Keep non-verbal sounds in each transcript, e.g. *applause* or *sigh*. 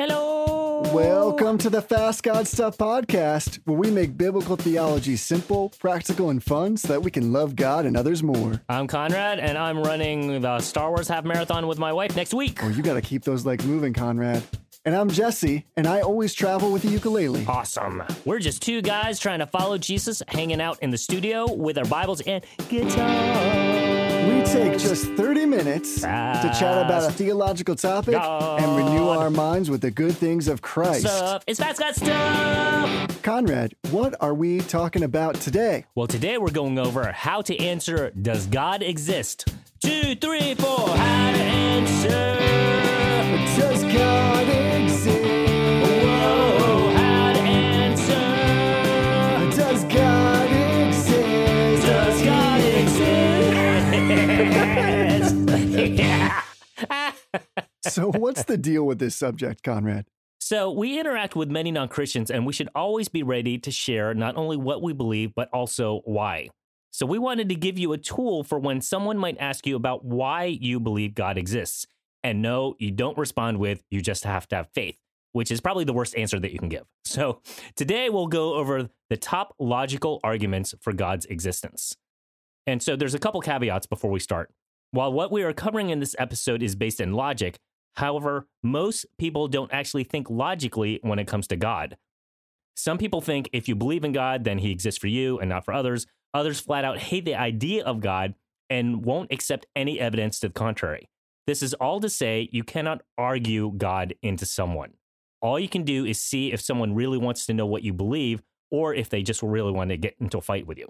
Hello. Welcome to the Fast God Stuff podcast, where we make biblical theology simple, practical, and fun so that we can love God and others more. I'm Conrad, and I'm running the Star Wars half marathon with my wife next week. Oh, you got to keep those legs moving, Conrad. And I'm Jesse, and I always travel with a ukulele. Awesome. We're just two guys trying to follow Jesus, hanging out in the studio with our Bibles and guitar. We take just 30 minutes to chat about a theological topic and renew our minds with the good things of Christ. Stuff. It's Fast God Stuff. Conrad, what are we talking about today? Well, today we're going over how to answer Does God exist? Two, three, four. How to answer. Does God exist? So, what's the deal with this subject, Conrad? So, we interact with many non Christians, and we should always be ready to share not only what we believe, but also why. So, we wanted to give you a tool for when someone might ask you about why you believe God exists. And no, you don't respond with, you just have to have faith, which is probably the worst answer that you can give. *laughs* So, today we'll go over the top logical arguments for God's existence. And so, there's a couple caveats before we start. While what we are covering in this episode is based in logic, However, most people don't actually think logically when it comes to God. Some people think if you believe in God, then he exists for you and not for others. Others flat out hate the idea of God and won't accept any evidence to the contrary. This is all to say you cannot argue God into someone. All you can do is see if someone really wants to know what you believe or if they just really want to get into a fight with you.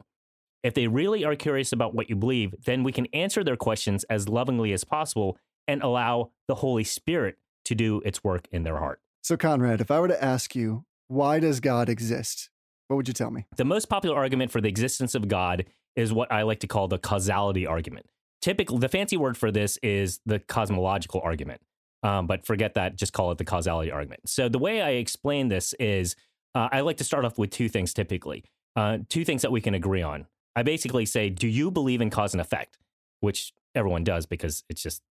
If they really are curious about what you believe, then we can answer their questions as lovingly as possible and allow the Holy Spirit to do its work in their heart. So, Conrad, if I were to ask you, why does God exist? What would you tell me? The most popular argument for the existence of God is what I like to call the causality argument. Typically, the fancy word for this is the cosmological argument. Um, but forget that, just call it the causality argument. So, the way I explain this is uh, I like to start off with two things typically, uh, two things that we can agree on. I basically say, Do you believe in cause and effect? Which everyone does because it's just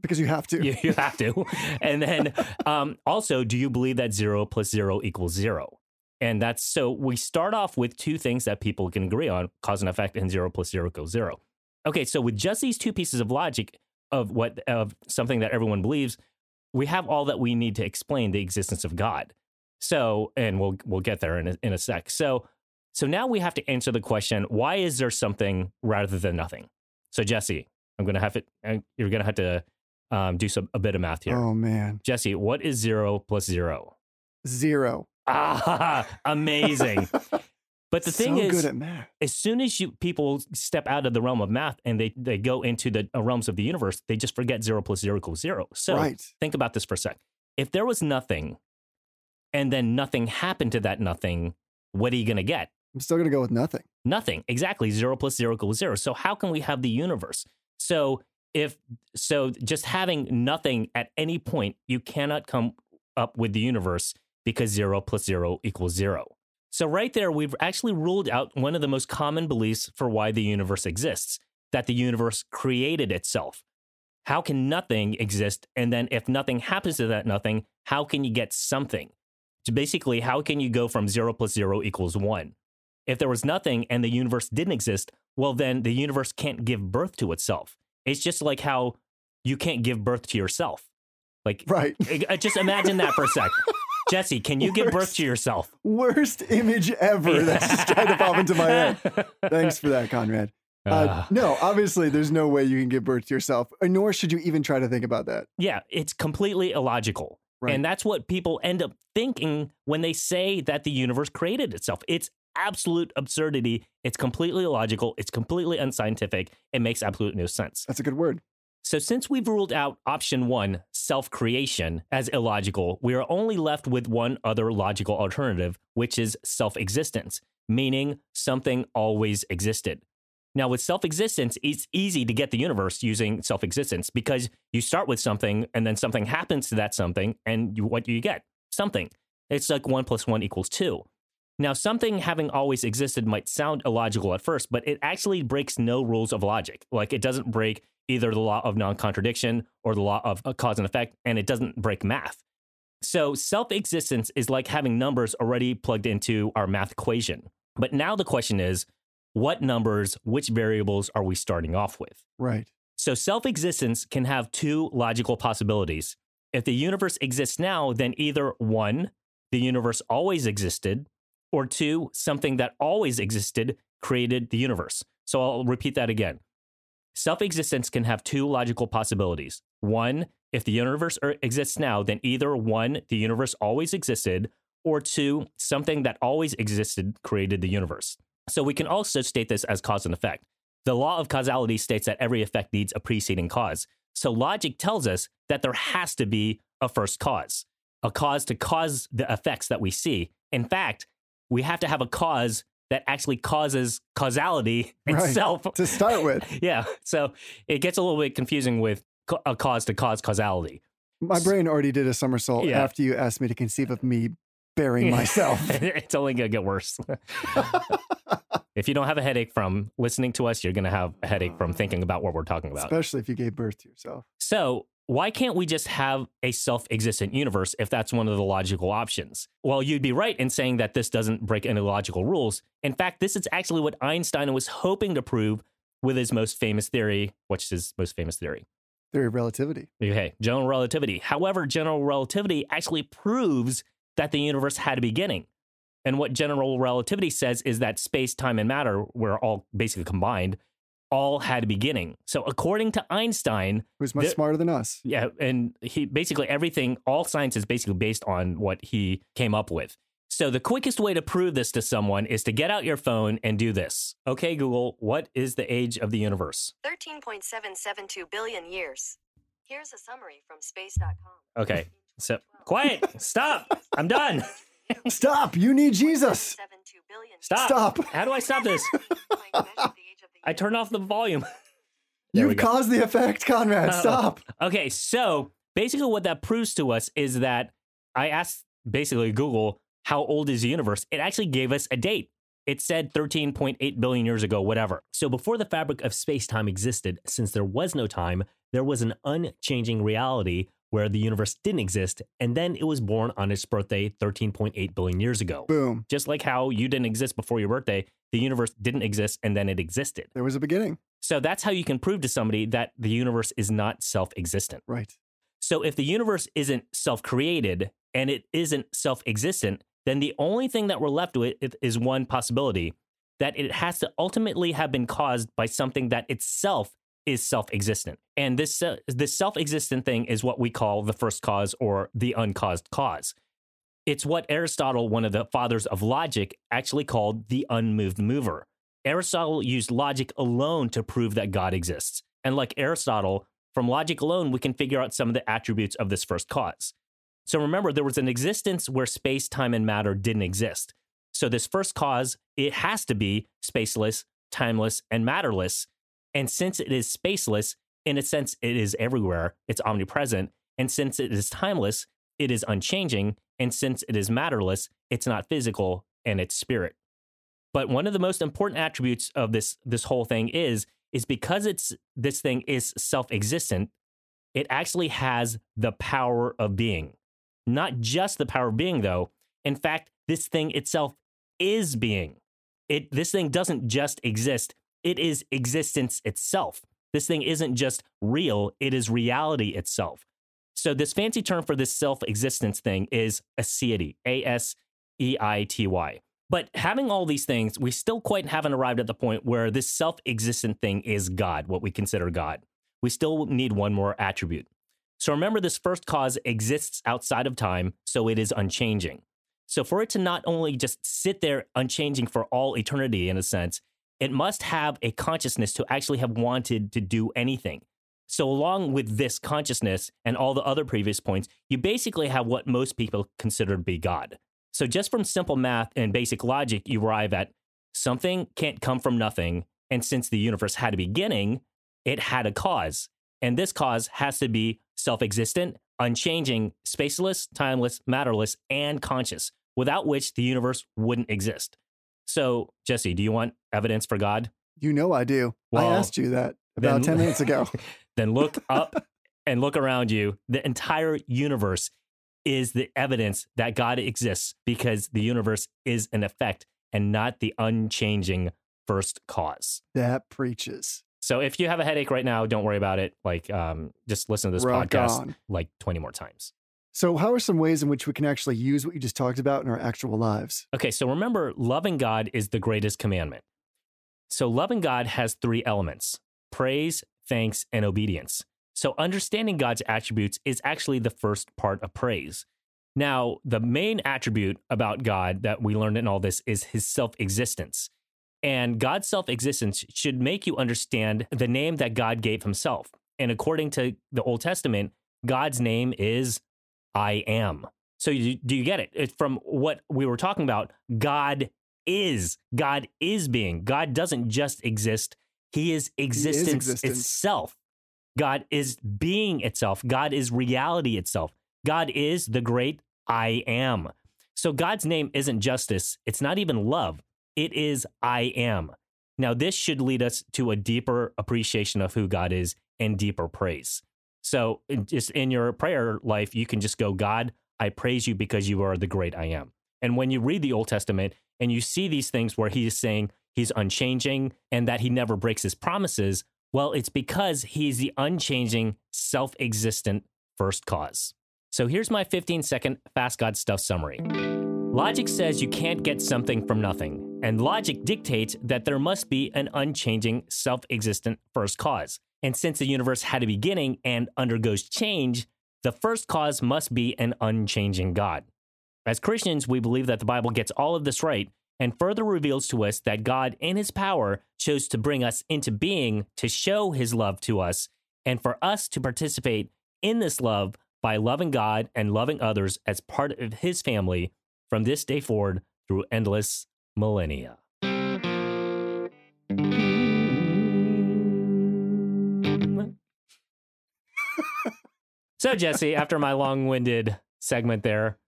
Because you have to. you, you have to. *laughs* And then um, also, do you believe that zero plus zero equals zero? And that's so we start off with two things that people can agree on cause and effect, and zero plus zero equals zero. Okay, so with just these two pieces of logic of what of something that everyone believes, we have all that we need to explain the existence of God. So, and we'll we'll get there in a, in a sec. So, so now we have to answer the question: Why is there something rather than nothing? So, Jesse, I'm going to have it. uh, You're going to have to um, do some a bit of math here. Oh, man. Jesse, what is zero plus zero? Zero. Ah, *laughs* amazing. *laughs* But the thing so is, good at math. as soon as you people step out of the realm of math and they they go into the uh, realms of the universe, they just forget zero plus zero equals zero. So right. think about this for a sec. If there was nothing, and then nothing happened to that nothing, what are you going to get? I'm still going to go with nothing. Nothing. Exactly. Zero plus zero equals zero. So how can we have the universe? So if so, just having nothing at any point, you cannot come up with the universe because zero plus zero equals zero. So right there, we've actually ruled out one of the most common beliefs for why the universe exists: that the universe created itself. How can nothing exist? And then if nothing happens to that nothing, how can you get something? So basically, how can you go from zero plus zero equals one? If there was nothing and the universe didn't exist, well, then the universe can't give birth to itself. It's just like how you can't give birth to yourself. Like, Right. uh, just imagine that for a sec. *laughs* Jesse, can you give birth to yourself? Worst image ever. That's just trying to pop into my head. *laughs* Thanks for that, Conrad. Uh, Ah. no, obviously, there's no way you can give birth to yourself, uh, nor should you even try to think about that. yeah, it's completely illogical. Right. And that's what people end up thinking when they say that the universe created itself. It's absolute absurdity. It's completely illogical. It's completely unscientific. It makes absolute no sense. That's a good word. So, since we've ruled out option one, self creation, as illogical, we are only left with one other logical alternative, which is self existence, meaning something always existed. Now, with self existence, it's easy to get the universe using self existence because you start with something and then something happens to that something, and you, what do you get? Something. It's like one plus one equals two. Now, something having always existed might sound illogical at first, but it actually breaks no rules of logic. Like it doesn't break either the law of non contradiction or the law of uh, cause and effect, and it doesn't break math. So self existence is like having numbers already plugged into our math equation. But now the question is what numbers, which variables are we starting off with? Right. So self existence can have two logical possibilities. If the universe exists now, then either one, the universe always existed, or two, something that always existed created the universe. So I'll repeat that again. Self existence can have two logical possibilities. One, if the universe er- exists now, then either one, the universe always existed, or two, something that always existed created the universe. So we can also state this as cause and effect. The law of causality states that every effect needs a preceding cause. So logic tells us that there has to be a first cause, a cause to cause the effects that we see. In fact, we have to have a cause that actually causes causality *laughs* Right. itself. To start with, *laughs* yeah. So it gets a little bit confusing with a cause to cause causality. my brain already did a somersault Yeah. after you asked me to conceive of me burying myself. *laughs* it's only going to get worse. if you don't have a headache from listening to us, you're going to have a headache from thinking about what we're talking about. Especially if you gave birth to yourself. So, why can't we just have a self existent universe if that's one of the logical options? Well, you'd be right in saying that this doesn't break any logical rules. In fact, this is actually what Einstein was hoping to prove with his most famous theory. What's his most famous theory? Theory of relativity. Okay, general relativity. However, general relativity actually proves that the universe had a beginning. And what general relativity says is that space, time, and matter were all basically combined, all had a beginning. So, according to Einstein, Who's much There- smarter than us. yeah, and he basically everything, all science is basically based on what he came up with. So the quickest way to prove this to someone is to get out your phone and do this. Okay, Google, what is the age of the universe? 13.772 billion years. Here's a summary from space.com. Okay, so quiet, stop, I'm done. Stop! You need Jesus! 72 billion Stop. Stop. How do I stop this? *laughs* I turned off the volume. *laughs* You've caused the effect, Conrad. Uh-oh. Stop. Okay, so basically, what that proves to us is that I asked basically Google, how old is the universe? It actually gave us a date. It said 13.8 billion years ago, whatever. So before the fabric of space time existed, since there was no time, there was an unchanging reality where the universe didn't exist, and then it was born on its birthday 13.8 billion years ago. Boom. Just like how you didn't exist before your birthday, the universe didn't exist and then it existed. There was a beginning. So that's how you can prove to somebody that the universe is not self existent. Right. So if the universe isn't self created and it isn't self existent, then the only thing that we're left with is one possibility that it has to ultimately have been caused by something that itself is self existent. And this, uh, this self existent thing is what we call the first cause or the uncaused cause. It's what Aristotle, one of the fathers of logic, actually called the unmoved mover. Aristotle used logic alone to prove that God exists. And like Aristotle, from logic alone, we can figure out some of the attributes of this first cause. So remember, there was an existence where space, time, and matter didn't exist. So this first cause, it has to be spaceless, timeless, and matterless. And since it is spaceless, in a sense, it is everywhere, it's omnipresent. And since it is timeless, it is unchanging. And since it is matterless, it's not physical and it's spirit. But one of the most important attributes of this this whole thing is is because it's this thing is self-existent, it actually has the power of being. Not just the power of being though. In fact, this thing itself is being. It this thing doesn't just exist, it is existence itself. This thing isn't just real, it is reality itself. So this fancy term for this self-existence thing is aseity, A S E I T Y. But having all these things, we still quite haven't arrived at the point where this self existent thing is God, what we consider God. We still need one more attribute. So remember, this first cause exists outside of time, so it is unchanging. So for it to not only just sit there unchanging for all eternity, in a sense, it must have a consciousness to actually have wanted to do anything. So, along with this consciousness and all the other previous points, you basically have what most people consider to be God. So, just from simple math and basic logic, you arrive at something can't come from nothing. And since the universe had a beginning, it had a cause. And this cause has to be self existent, unchanging, spaceless, timeless, matterless, and conscious, without which the universe wouldn't exist. So, Jesse, do you want evidence for God? You know I do. Well, I asked you that about then- 10 minutes ago. *laughs* Then look *laughs* up and look around you. The entire universe is the evidence that God exists because the universe is an effect and not the unchanging first cause. That preaches. So if you have a headache right now, don't worry about it. Like, um, just listen to this Rock podcast on. like 20 more times. So, how are some ways in which we can actually use what you just talked about in our actual lives? Okay, so remember, loving God is the greatest commandment. So, loving God has three elements praise, thanks, and obedience. So, understanding God's attributes is actually the first part of praise. Now, the main attribute about God that we learned in all this is his self existence. And God's self existence should make you understand the name that God gave himself. And according to the Old Testament, God's name is I am. So you, do you get it? It's from what we were talking about. God is. God is being. God doesn't just exist. He is existence, existence. itself. God is being itself. God is reality itself. God is the great I am. So God's name isn't justice. It's not even love. It is I am. Now, this should lead us to a deeper appreciation of who God is and deeper praise. So, just in your prayer life, you can just go, God, I praise you because you are the great I am. And when you read the Old Testament and you see these things where he is saying he's unchanging and that he never breaks his promises, well, it's because he's the unchanging, self existent first cause. So here's my 15 second Fast God Stuff summary. Logic says you can't get something from nothing, and logic dictates that there must be an unchanging, self existent first cause. And since the universe had a beginning and undergoes change, the first cause must be an unchanging God. As Christians, we believe that the Bible gets all of this right and further reveals to us that God, in his power, chose to bring us into being to show his love to us and for us to participate in this love by loving God and loving others as part of his family from this day forward through endless millennia. *laughs* so, Jesse, after my long winded segment there,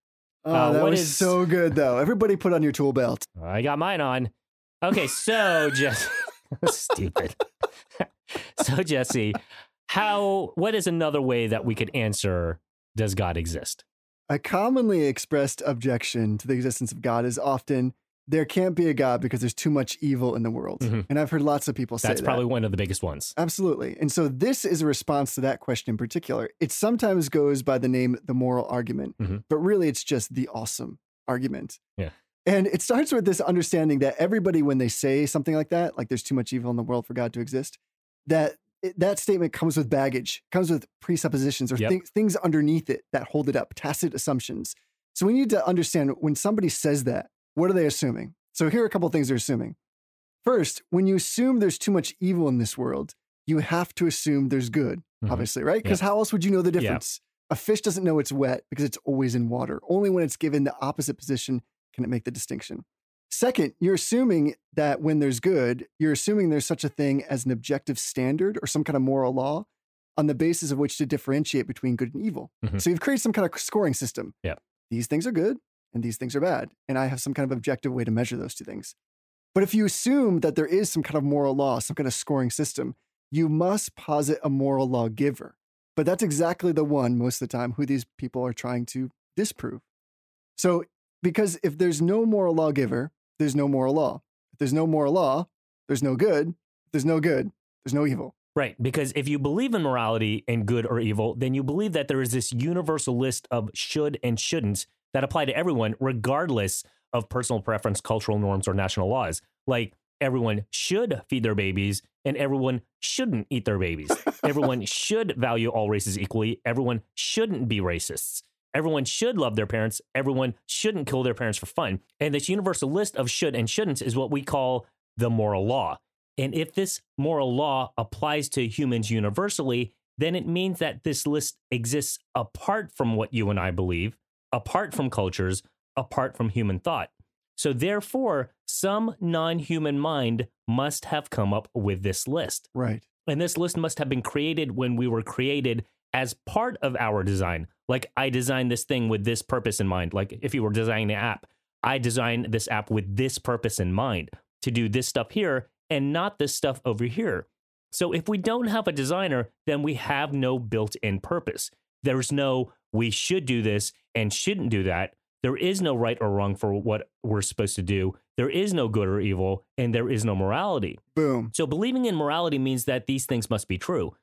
Oh, Uh, that what was is- so good, though. Everybody put on your tool belt. I got mine on. Okay, so *laughs* Jesse, *laughs* stupid. *laughs* so Jesse, how? What is another way that we could answer? Does God exist? A commonly expressed objection to the existence of God is often there can't be a God because there's too much evil in the world. Mhm. And I've heard lots of people say That's that. probably one of the biggest ones. Absolutely. And so this is a response to that question in particular. It sometimes goes by the name the moral argument, Mhm. but really it's just the awesome argument. Yeah. And it starts with this understanding that everybody, when they say something like that, like there's too much evil in the world for God to exist, that it, that statement comes with baggage, comes with presuppositions or Yep. thi- things underneath it that hold it up, tacit assumptions. So we need to understand when somebody says that, what are they assuming? So here are a couple of things they're assuming. First, when you assume there's too much evil in this world, you have to assume there's good, Mhm. obviously, right? Because how else would you know the Yeah. difference? A fish doesn't know it's wet because it's always in water. Only when it's given the opposite position can it make the distinction. Second, you're assuming that when there's good, you're assuming there's such a thing as an objective standard or some kind of moral law on the basis of which to differentiate between good and evil. Mhm. So you've created some kind of scoring system. Yeah. These things are good and these things are bad. And I have some kind of objective way to measure those two things. But if you assume that there is some kind of moral law, some kind of scoring system, you must posit a moral law giver. But that's exactly the one most of the time who these people are trying to disprove. So, because if there's no moral lawgiver, there's no moral law. If there's no moral law, there's no good. If there's no good, there's no evil. Right. Because if you believe in morality and good or evil, then you believe that there is this universal list of should and shouldn'ts that apply to everyone, regardless of personal preference, cultural norms, or national laws. Like everyone should feed their babies and everyone shouldn't eat their babies. *laughs* everyone should value all races equally. Everyone shouldn't be racists. Everyone should love their parents. Everyone shouldn't kill their parents for fun. And this universal list of should and shouldn'ts is what we call the moral law. And if this moral law applies to humans universally, then it means that this list exists apart from what you and I believe, apart from cultures, apart from human thought. So, therefore, some non human mind must have come up with this list. Right. And this list must have been created when we were created as part of our design. Like, I designed this thing with this purpose in mind. Like, if you were designing an app, I designed this app with this purpose in mind to do this stuff here and not this stuff over here. So, if we don't have a designer, then we have no built in purpose. There's no, we should do this and shouldn't do that. There is no right or wrong for what we're supposed to do. There is no good or evil, and there is no morality. Boom. So believing in morality means that these things must be true.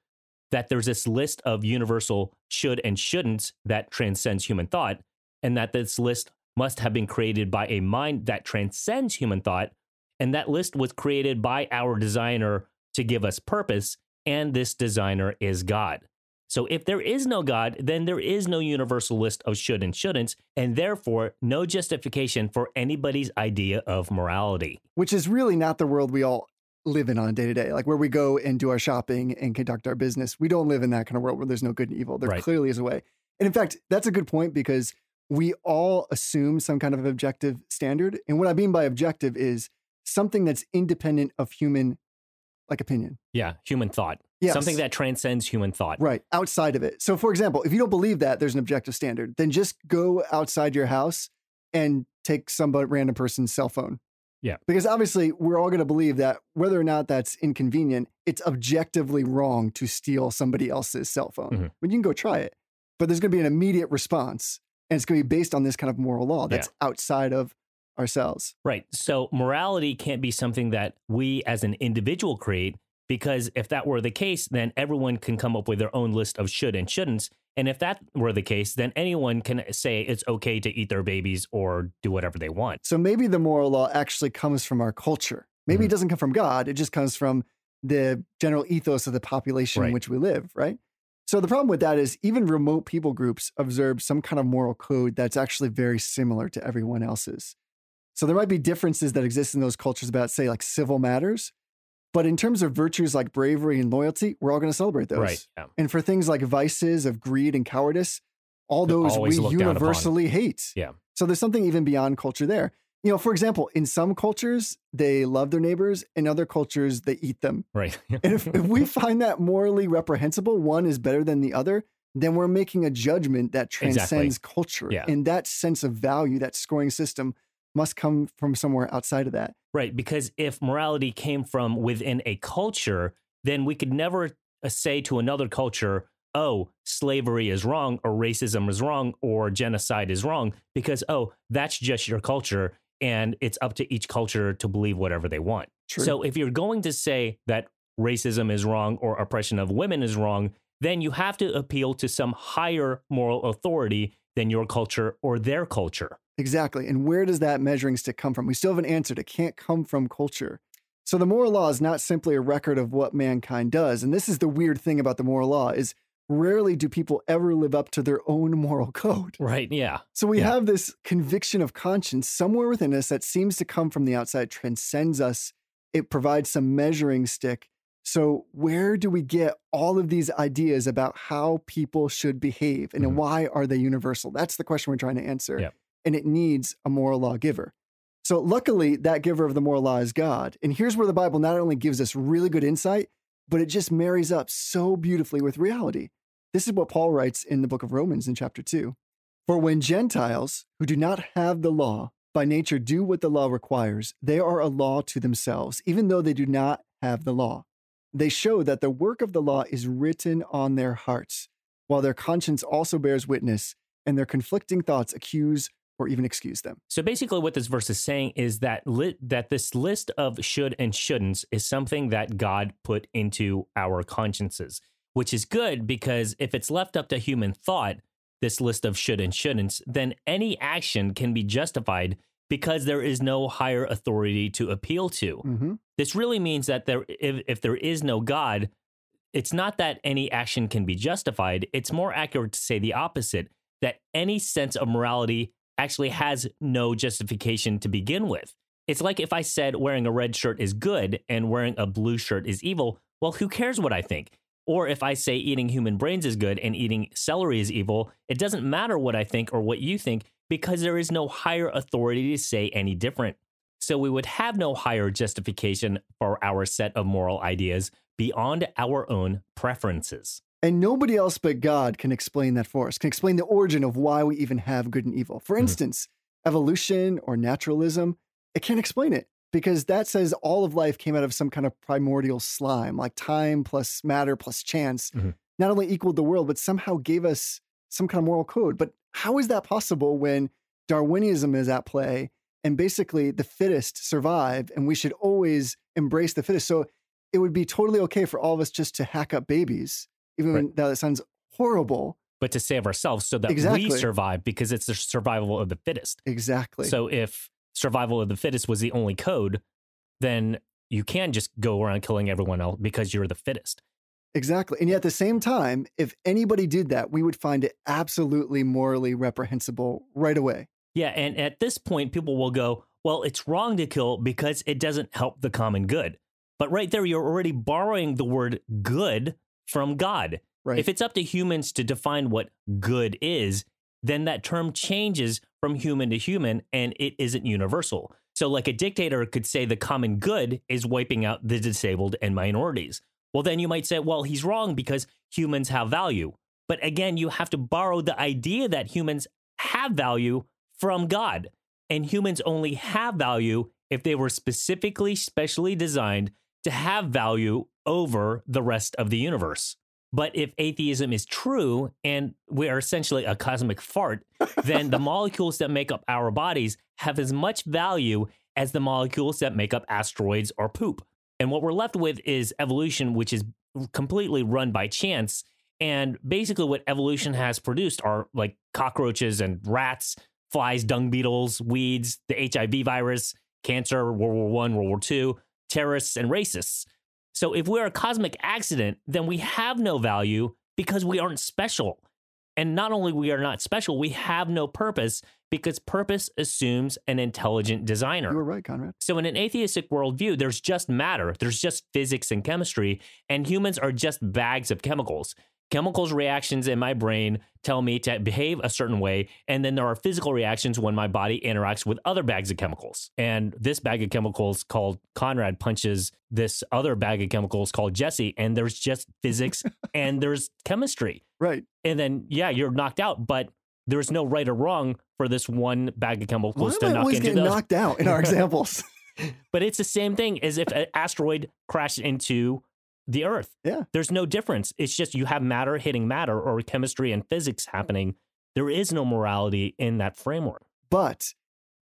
That there's this list of universal should and shouldn'ts that transcends human thought, and that this list must have been created by a mind that transcends human thought. And that list was created by our designer to give us purpose, and this designer is God. So if there is no God, then there is no universal list of should and shouldn'ts, and therefore no justification for anybody's idea of morality. Which is really not the world we all live in on a day to day. Like where we go and do our shopping and conduct our business. We don't live in that kind of world where there's no good and evil. There Right. clearly is a way. And in fact, that's a good point because we all assume some kind of objective standard. And what I mean by objective is something that's independent of human like opinion. Yeah, human thought. Yes. Something that transcends human thought. Right. Outside of it. So, for example, if you don't believe that there's an objective standard, then just go outside your house and take some random person's cell phone. Yeah. Because obviously, we're all going to believe that whether or not that's inconvenient, it's objectively wrong to steal somebody else's cell phone. Mhm. But you can go try it. But there's going to be an immediate response. And it's going to be based on this kind of moral law that's outside of ourselves. Right. So morality can't be something that we as an individual create because if that were the case, then everyone can come up with their own list of should and shouldn'ts. And if that were the case, then anyone can say it's okay to eat their babies or do whatever they want. So maybe the moral law actually comes from our culture. Maybe Mhm. it doesn't come from God. It just comes from the general ethos of the population in which we live, right? So the problem with that is even remote people groups observe some kind of moral code that's actually very similar to everyone else's. So there might be differences that exist in those cultures about, say, like civil matters. But in terms of virtues like bravery and loyalty, we're all going to celebrate those. Right. Yeah. And for things like vices of greed and cowardice, all those we looked down upon. universally hate. Yeah. So there's something even beyond culture there. You know, for example, in some cultures, they love their neighbors. In other cultures, they eat them. Right. *laughs* And if, if we find that morally reprehensible, one is better than the other, then we're making a judgment that transcends culture. Yeah. And that sense of value, that scoring system, must come from somewhere outside of that. Right, because if morality came from within a culture, then we could never uh, say to another culture, oh, slavery is wrong, or racism is wrong, or genocide is wrong, because, oh, that's just your culture. And it's up to each culture to believe whatever they want. True. So if you're going to say that racism is wrong or oppression of women is wrong, then you have to appeal to some higher moral authority than your culture or their culture. Exactly. And where does that measuring stick come from? We still haven't answered. It can't come from culture. So the moral law is not simply a record of what mankind does. And this is the weird thing about the moral law is rarely do people ever live up to their own *laughs* moral code. Right. Yeah. So we Yeah. have this conviction of conscience somewhere within us that seems to come from the outside, transcends us. It provides some measuring stick. So where do we get all of these ideas about how people should behave and Mhm. why are they universal? That's the question we're trying to answer. Yep. And it needs a moral law giver. So luckily, that giver of the moral law is God. And here's where the Bible not only gives us really good insight, but it just marries up so beautifully with reality. This is what Paul writes in the book of Romans in chapter 2. For when Gentiles who do not have the law by nature do what the law requires, they are a law to themselves, even though they do not have the law. They show that the work of the law is written on their hearts, while their conscience also bears witness, and their conflicting thoughts accuse or even excuse them. So basically, what this verse is saying is that li- that this list of should and shouldn'ts is something that God put into our consciences, which is good because if it's left up to human thought, this list of should and shouldn'ts, then any action can be justified because there is no higher authority to appeal to. Mhm. This really means that there, if, if there is no God, it's not that any action can be justified. It's more accurate to say the opposite that any sense of morality actually has no justification to begin with. It's like if I said wearing a red shirt is good and wearing a blue shirt is evil. Well, who cares what I think? Or if I say eating human brains is good and eating celery is evil, it doesn't matter what I think or what you think because there is no higher authority to say any different. So we would have no higher justification for our set of moral ideas beyond our own preferences. And nobody else but God can explain that for us, can explain the origin of why we even have good and evil. For Mhm. instance, evolution or naturalism, it can't explain it because that says all of life came out of some kind of primordial slime, like time plus matter plus chance, Mhm. not only equaled the world, but somehow gave us some kind of moral code. But how is that possible when Darwinism is at play and basically the fittest survive and we should always embrace the fittest? So it would be totally okay for all of us just to hack up babies, even Right. though that sounds horrible. But to save ourselves so that Exactly. we survive because it's the survival of the fittest. Exactly. So if survival of the fittest was the only code, then you can just go around killing everyone else because you're the fittest. Exactly. And yet at the same time, if anybody did that, we would find it absolutely morally reprehensible right away. Yeah, and at this point, people will go, well, it's wrong to kill because it doesn't help the common good. But right there, you're already borrowing the word good from God. Right. If it's up to humans to define what good is, then that term changes from human to human and it isn't universal. So, like a dictator could say the common good is wiping out the disabled and minorities. Well, then you might say, well, he's wrong because humans have value. But again, you have to borrow the idea that humans have value from God. And humans only have value if they were specifically, specially designed to have value over the rest of the universe. But if atheism is true and we are essentially a cosmic fart, then the *laughs* molecules that make up our bodies have as much value as the molecules that make up asteroids or poop. And what we're left with is evolution, which is completely run by chance. And basically, what evolution has produced are like cockroaches and rats, flies, dung beetles, weeds, the HIV virus, cancer, World War One, World War Two, terrorists, and racists. So if we're a cosmic accident, then we have no value because we aren't special. And not only we are not special, we have no purpose because purpose assumes an intelligent designer. You were right, Conrad. So, in an atheistic worldview, there's just matter, there's just physics and chemistry, and humans are just bags of chemicals. Chemicals reactions in my brain tell me to behave a certain way, and then there are physical reactions when my body interacts with other bags of chemicals. And this bag of chemicals called Conrad punches this other bag of chemicals called Jesse, and there's just physics *laughs* and there's chemistry. Right. And then, yeah, you're knocked out, but there's no right or wrong for this one bag of Why chemicals to am I knock always into getting those. knocked out in our *laughs* examples? But it's the same thing as if an asteroid crashed into the Earth. Yeah. There's no difference. It's just you have matter hitting matter or chemistry and physics happening. There is no morality in that framework. But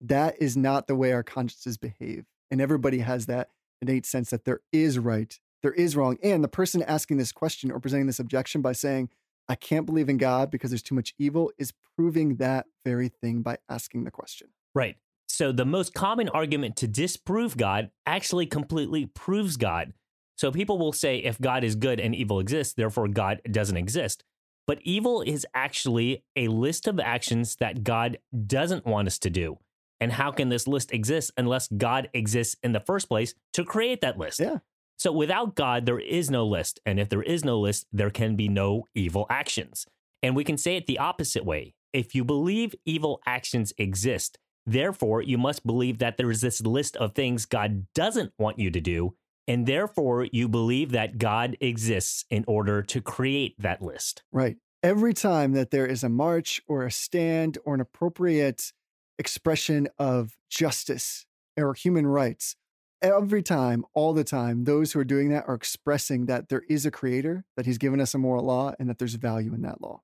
that is not the way our consciences behave. And everybody has that innate sense that there is right, there is wrong. And the person asking this question or presenting this objection by saying, I can't believe in God because there's too much evil is proving that very thing by asking the question. Right. So the most common argument to disprove God actually completely proves God. So people will say if God is good and evil exists, therefore God doesn't exist. But evil is actually a list of actions that God doesn't want us to do. And how can this list exist unless God exists in the first place to create that list? Yeah. So without God, there is no list. And if there is no list, there can be no evil actions. And we can say it the opposite way. If you believe evil actions exist, therefore you must believe that there is this list of things God doesn't want you to do. And therefore you believe that God exists in order to create that list. Right. Every time that there is a march or a stand or an appropriate expression of justice or human rights, every time, all the time, those who are doing that are expressing that there is a creator, that he's given us a moral law, and that there's value in that law.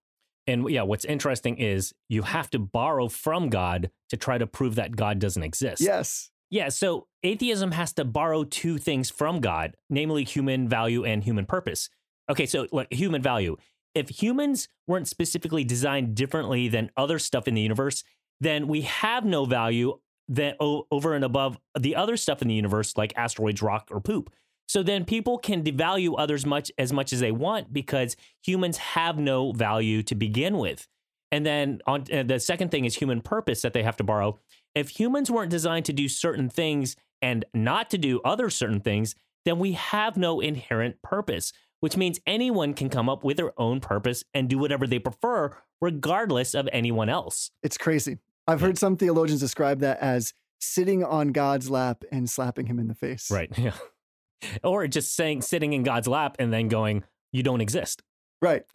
And yeah, what's interesting is you have to borrow from God to try to prove that God doesn't exist. Yes. Yeah, so atheism has to borrow two things from God, namely human value and human purpose. Okay, so like human value. If humans weren't specifically designed differently than other stuff in the universe, then we have no value that o- over and above the other stuff in the universe, like asteroids, rock, or poop. So then people can devalue others much as much as they want because humans have no value to begin with. And then on uh, the second thing is human purpose that they have to borrow. If humans weren't designed to do certain things and not to do other certain things, then we have no inherent purpose, which means anyone can come up with their own purpose and do whatever they prefer, regardless of anyone else. It's crazy. I've heard some theologians describe that as sitting on God's lap and slapping him in the face. Right. *laughs* Yeah. Or just saying, sitting in God's lap and then going, you don't exist. Right. *laughs*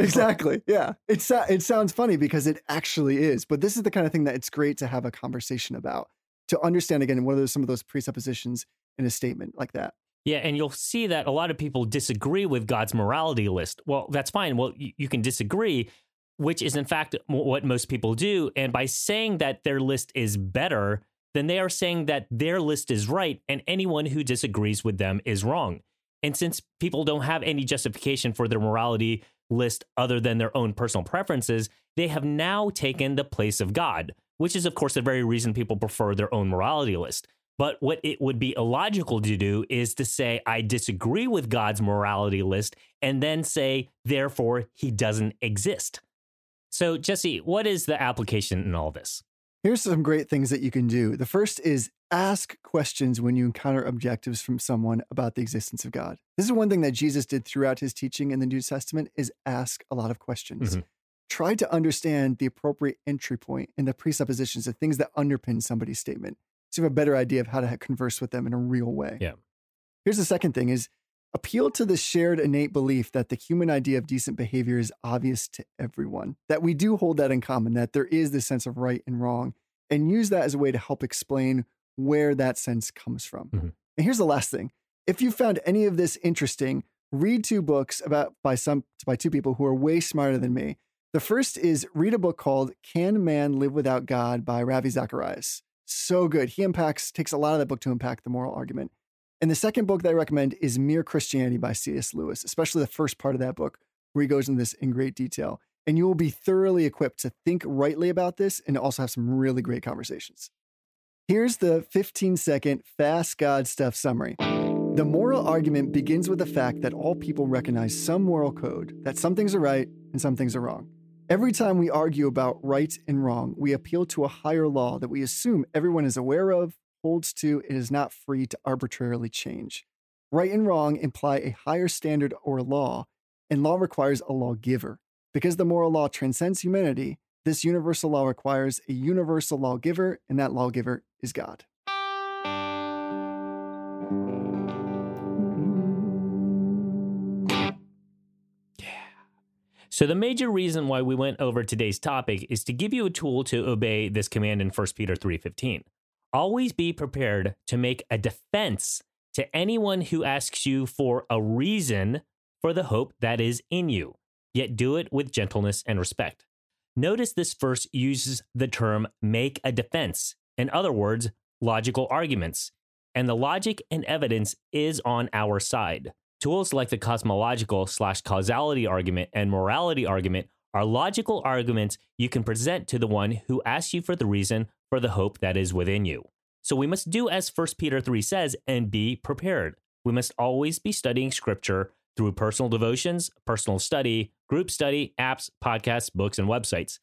Exactly. Yeah. It, so- it sounds funny because it actually is. But this is the kind of thing that it's great to have a conversation about to understand again what are some of those presuppositions in a statement like that. Yeah, and you'll see that a lot of people disagree with God's morality list. Well, that's fine. Well, you, you can disagree, which is in fact what most people do. And by saying that their list is better, then they are saying that their list is right and anyone who disagrees with them is wrong. And since people don't have any justification for their morality list other than their own personal preferences, they have now taken the place of God, which is, of course, the very reason people prefer their own morality list. But what it would be illogical to do is to say, I disagree with God's morality list, and then say, therefore, he doesn't exist. So, Jesse, what is the application in all this? Here's some great things that you can do. The first is ask questions when you encounter objectives from someone about the existence of God. This is one thing that Jesus did throughout his teaching in the New Testament is ask a lot of questions. Mhm. Try to understand the appropriate entry point and the presuppositions, the things that underpin somebody's statement. So you have a better idea of how to converse with them in a real way. Yeah. Here's the second thing is appeal to the shared innate belief that the human idea of decent behavior is obvious to everyone, that we do hold that in common, that there is this sense of right and wrong, and use that as a way to help explain where that sense comes from. Mhm. And here's the last thing. If you found any of this interesting, read two books about by some by two people who are way smarter than me. The first is read a book called Can Man Live Without God by Ravi Zacharias. So good. He unpacks, takes a lot of that book to unpack the moral argument. And the second book that I recommend is Mere Christianity by C.S. Lewis, especially the first part of that book where he goes into this in great detail. And you will be thoroughly equipped to think rightly about this and also have some really great conversations. Here's the 15 second fast God stuff summary. The moral argument begins with the fact that all people recognize some moral code, that some things are right and some things are wrong. Every time we argue about right and wrong, we appeal to a higher law that we assume everyone is aware of, holds to, and is not free to arbitrarily change. Right and wrong imply a higher standard or law, and law requires a lawgiver. Because the moral law transcends humanity, this universal law requires a universal lawgiver, and that lawgiver is God. So, the major reason why we went over today's topic is to give you a tool to obey this command in 1 Peter 3:15. Always be prepared to make a defense to anyone who asks you for a reason for the hope that is in you, yet do it with gentleness and respect. Notice this verse uses the term make a defense. In other words, logical arguments. And the logic and evidence is on our side. Tools like the cosmological slash causality argument and morality argument are logical arguments you can present to the one who asks you for the reason for the hope that is within you. So we must do as 1 Peter 3 says and be prepared. We must always be studying scripture through personal devotions, personal study, group study, apps, podcasts, books, and websites.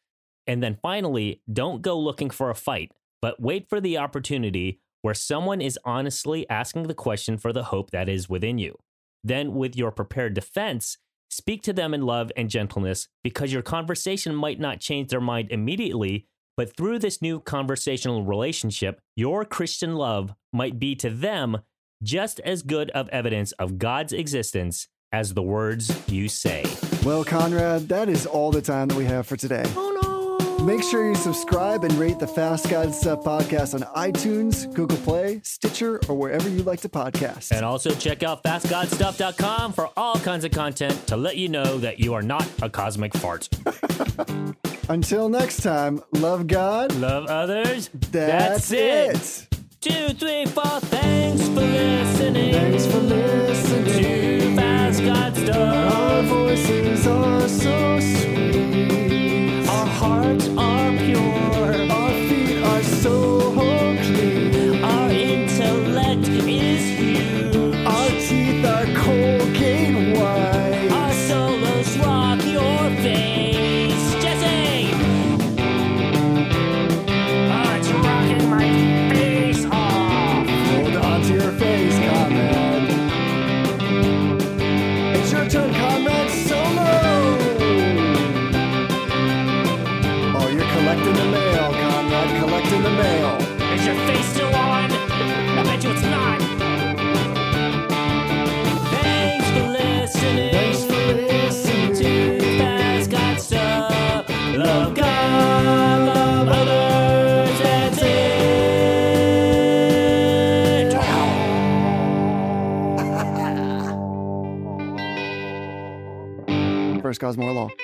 And then finally, don't go looking for a fight, but wait for the opportunity where someone is honestly asking the question for the hope that is within you. Then, with your prepared defense, speak to them in love and gentleness because your conversation might not change their mind immediately, but through this new conversational relationship, your Christian love might be to them just as good of evidence of God's existence as the words you say. Well, Conrad, that is all the time that we have for today. Oh no! Make sure you subscribe and rate the Fast God Stuff podcast on iTunes, Google Play, Stitcher, or wherever you like to podcast. And also check out fastgodstuff.com for all kinds of content to let you know that you are not a cosmic fart. *laughs* Until next time, love God. Love others. That's, it. Two, three, four. Thanks for listening. Thanks for listening. to Fast God Stuff. Our voices are so sweet. Our hearts cause more law.